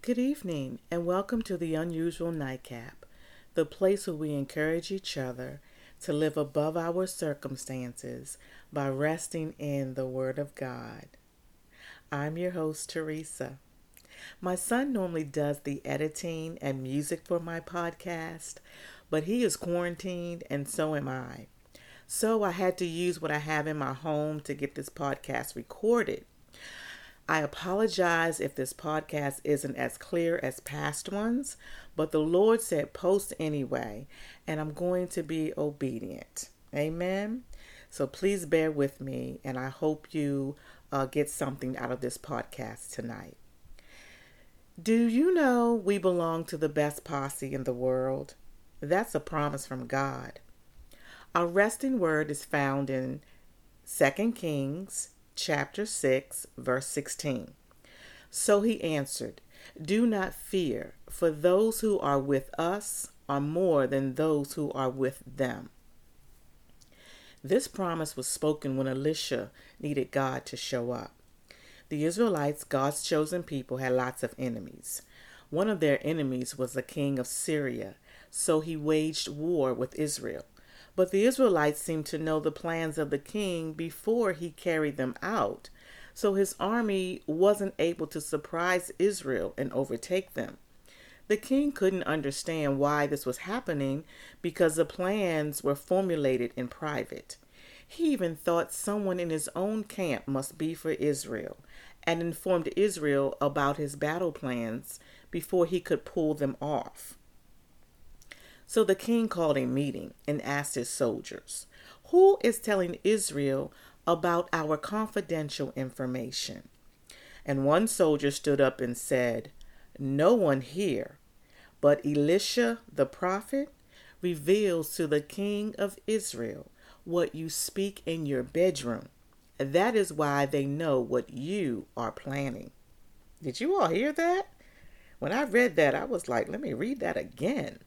Good evening, and welcome to the Unusual Nightcap, the place where we encourage each other to live above our circumstances by resting in the Word of God. I'm your host, Teresa. My son normally does the editing and music for my podcast, but he is quarantined and so am I. So I had to use what I have in my home to get this podcast recorded. I apologize if this podcast isn't as clear as past ones, but the Lord said post anyway, and I'm going to be obedient. Amen. So please bear with me, and I hope you uh, get something out of this podcast tonight. Do you know we belong to the best posse in the world? That's a promise from God. Our resting word is found in 2 Kings chapter 6, verse 16. So he answered, Do not fear, for those who are with us are more than those who are with them. This promise was spoken when Elisha needed God to show up. The Israelites, God's chosen people, had lots of enemies. One of their enemies was the king of Syria, so he waged war with Israel. But the Israelites seemed to know the plans of the king before he carried them out, so his army wasn't able to surprise Israel and overtake them. The king couldn't understand why this was happening because the plans were formulated in private. He even thought someone in his own camp must be for Israel and informed Israel about his battle plans before he could pull them off. So the king called a meeting and asked his soldiers, Who is telling Israel about our confidential information? And one soldier stood up and said, No one here, but Elisha the prophet reveals to the king of Israel what you speak in your bedroom. That is why they know what you are planning. Did you all hear that? When I read that, I was like, let me read that again.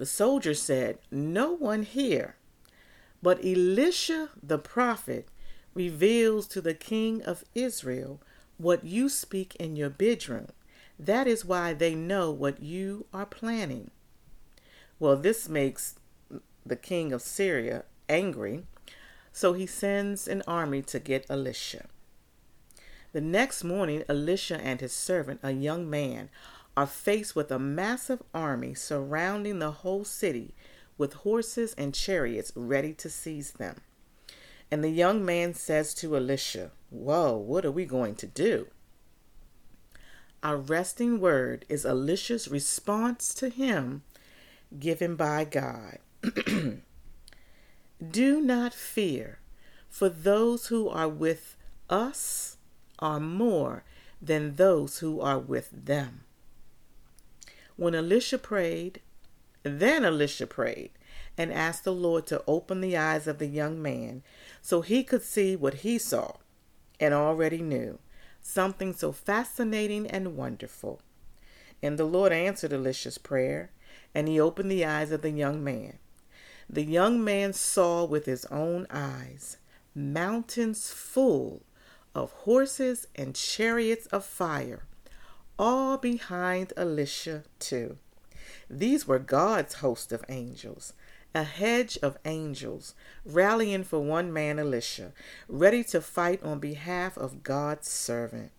The soldier said, No one here, but Elisha the prophet reveals to the king of Israel what you speak in your bedroom. That is why they know what you are planning. Well, this makes the king of Syria angry, so he sends an army to get Elisha. The next morning, Elisha and his servant, a young man, are faced with a massive army surrounding the whole city with horses and chariots ready to seize them. And the young man says to Elisha, Whoa, what are we going to do? Our resting word is Elisha's response to him given by God. do not fear, for those who are with us are more than those who are with them. When Elisha prayed, then Elisha prayed and asked the Lord to open the eyes of the young man so he could see what he saw and already knew something so fascinating and wonderful. And the Lord answered Elisha's prayer, and he opened the eyes of the young man. The young man saw with his own eyes mountains full of horses and chariots of fire all behind Elisha, too. These were God's host of angels, a hedge of angels, rallying for one man, Elisha, ready to fight on behalf of God's servant.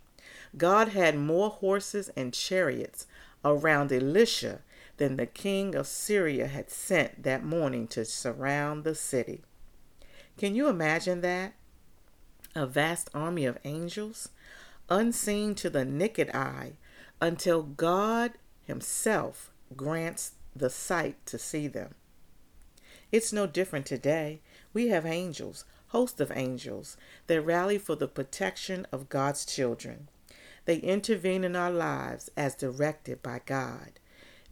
God had more horses and chariots around Elisha than the king of Syria had sent that morning to surround the city. Can you imagine that? A vast army of angels, unseen to the naked eye, until God Himself grants the sight to see them. It's no different today. We have angels, hosts of angels, that rally for the protection of God's children. They intervene in our lives as directed by God.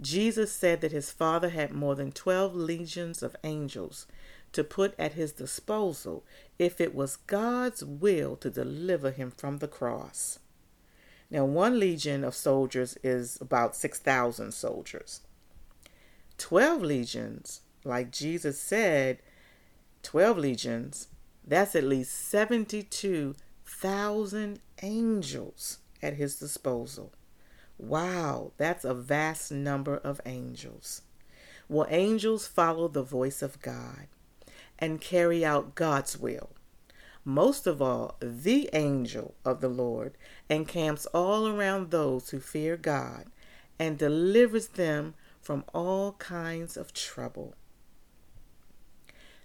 Jesus said that his Father had more than 12 legions of angels to put at his disposal if it was God's will to deliver him from the cross. Now, one legion of soldiers is about 6,000 soldiers. 12 legions, like Jesus said, 12 legions, that's at least 72,000 angels at his disposal. Wow, that's a vast number of angels. Well, angels follow the voice of God and carry out God's will. Most of all, the angel of the Lord encamps all around those who fear God and delivers them from all kinds of trouble.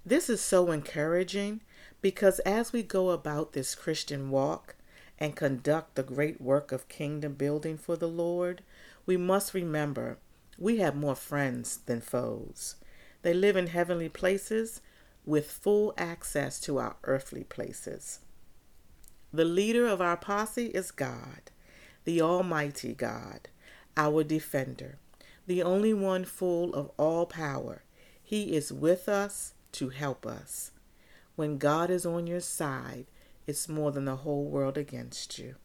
This is so encouraging because as we go about this Christian walk and conduct the great work of kingdom building for the Lord, we must remember we have more friends than foes. They live in heavenly places with full access to our earthly places. The leader of our posse is God, the Almighty God, our defender, the only one full of all power. He is with us to help us. When God is on your side, it's more than the whole world against you.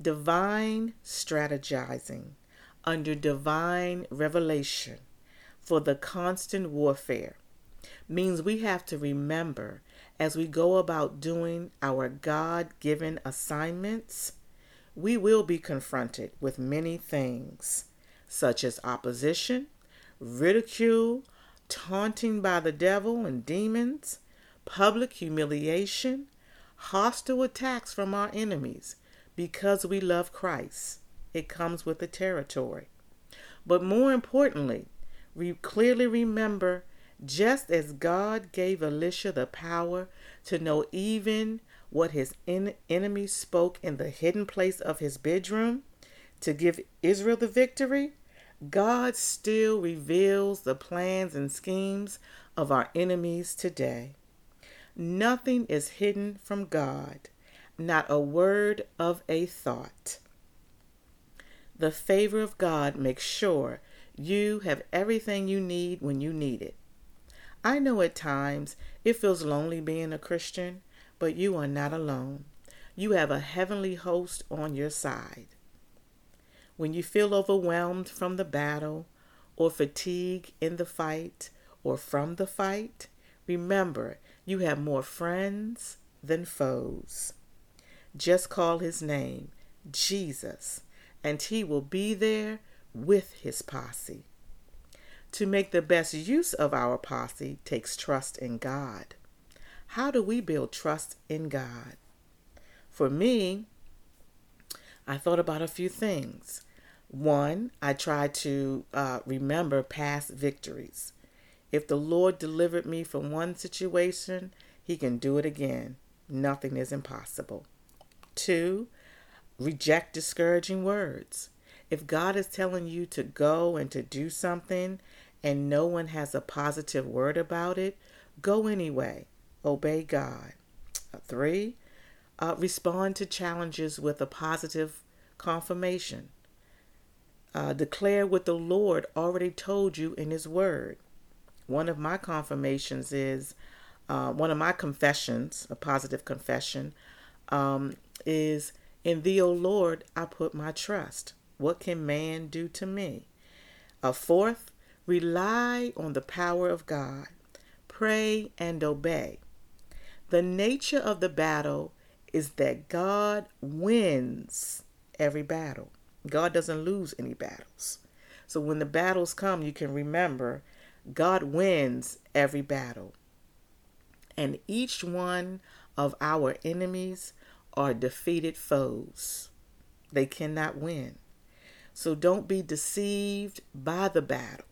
Divine strategizing under divine revelation for the constant warfare means we have to remember as we go about doing our God given assignments, we will be confronted with many things, such as opposition, ridicule, taunting by the devil and demons, public humiliation, hostile attacks from our enemies because we love Christ. It comes with the territory. But more importantly, we clearly remember just as God gave Elisha the power to know even what his en- enemy spoke in the hidden place of his bedroom to give Israel the victory, God still reveals the plans and schemes of our enemies today. Nothing is hidden from God, not a word of a thought. The favor of God makes sure you have everything you need when you need it. I know at times it feels lonely being a Christian, but you are not alone. You have a heavenly host on your side. When you feel overwhelmed from the battle, or fatigue in the fight, or from the fight, remember you have more friends than foes. Just call his name, Jesus, and he will be there with his posse. To make the best use of our posse takes trust in God. How do we build trust in God? For me, I thought about a few things. One, I tried to uh, remember past victories. If the Lord delivered me from one situation, He can do it again. Nothing is impossible. Two, reject discouraging words. If God is telling you to go and to do something and no one has a positive word about it, go anyway. Obey God. Uh, three, uh, respond to challenges with a positive confirmation. Uh, declare what the Lord already told you in His Word. One of my confirmations is, uh, one of my confessions, a positive confession, um, is, In Thee, O Lord, I put my trust. What can man do to me? A fourth, Rely on the power of God. Pray and obey. The nature of the battle is that God wins every battle. God doesn't lose any battles. So when the battles come, you can remember God wins every battle. And each one of our enemies are defeated foes. They cannot win. So don't be deceived by the battle.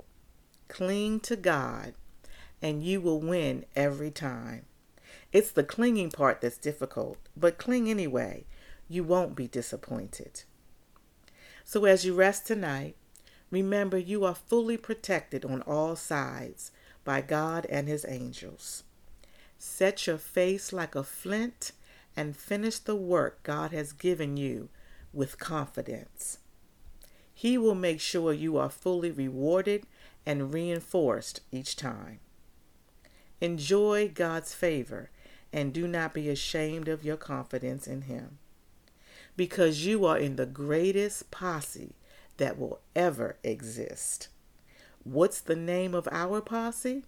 Cling to God, and you will win every time. It's the clinging part that's difficult, but cling anyway. You won't be disappointed. So as you rest tonight, remember you are fully protected on all sides by God and His angels. Set your face like a flint and finish the work God has given you with confidence. He will make sure you are fully rewarded and reinforced each time. Enjoy God's favor and do not be ashamed of your confidence in Him because you are in the greatest posse that will ever exist. What's the name of our posse?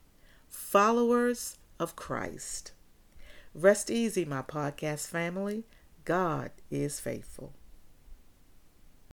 Followers of Christ. Rest easy, my podcast family. God is faithful.